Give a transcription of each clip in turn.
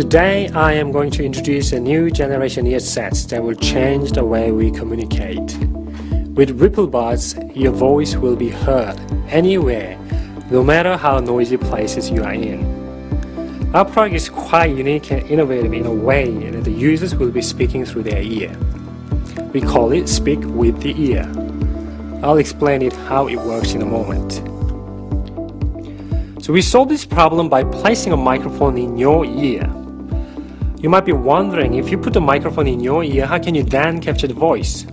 Today, I am going to introduce a new generation earsets that will change the way we communicate. With RippleBuds, your voice will be heard anywhere, no matter how noisy places you are in. Our product is quite unique and innovative in a way that the users will be speaking through their ear. We call it Speak with the Ear. I'll explain it how it works in a moment. So we solve this problem by placing a microphone in your ear. You might be wondering if you put the microphone in your ear, how can you then capture the voice?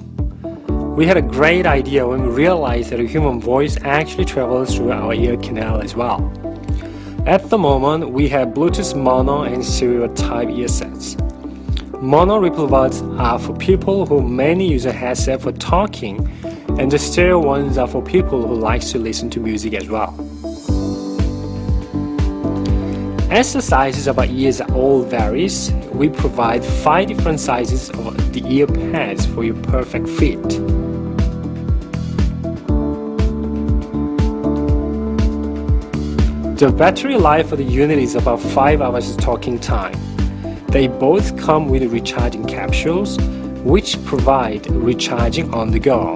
We had a great idea when we realized that a human voice actually travels through our ear canal as well. At the moment, we have Bluetooth mono and stereo type earsets. Mono RippleBuds are for people who mainly use a headset for talking, and the stereo ones are for people who like to listen to music as well. As the sizes of our ears all varies, we provide 5 different sizes of the ear pads for your perfect fit. The battery life of the unit is about 5 hours talking time. They both come with recharging capsules, which provide recharging on the go.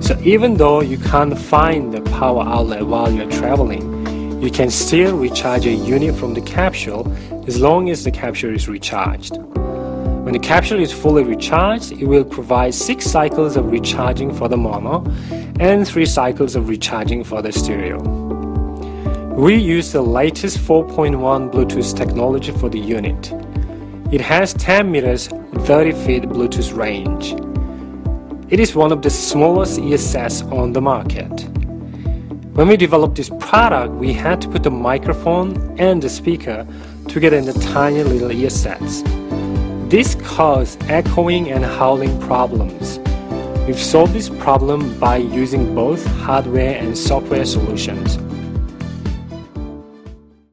So even though you can't find the power outlet while you're traveling, you can still recharge a unit from the capsule as long as the capsule is recharged. When the capsule is fully recharged, it will provide 6 cycles of recharging for the mono and 3 cycles of recharging for the stereo. We use the latest 4.1 Bluetooth technology for the unit. It has 10 meters 30 feet Bluetooth range. It is one of the smallest earsets on the market. When we developed this product, we had to put the microphone and the speaker together in the tiny little earsets. This caused echoing and howling problems. We've solved this problem by using both hardware and software solutions.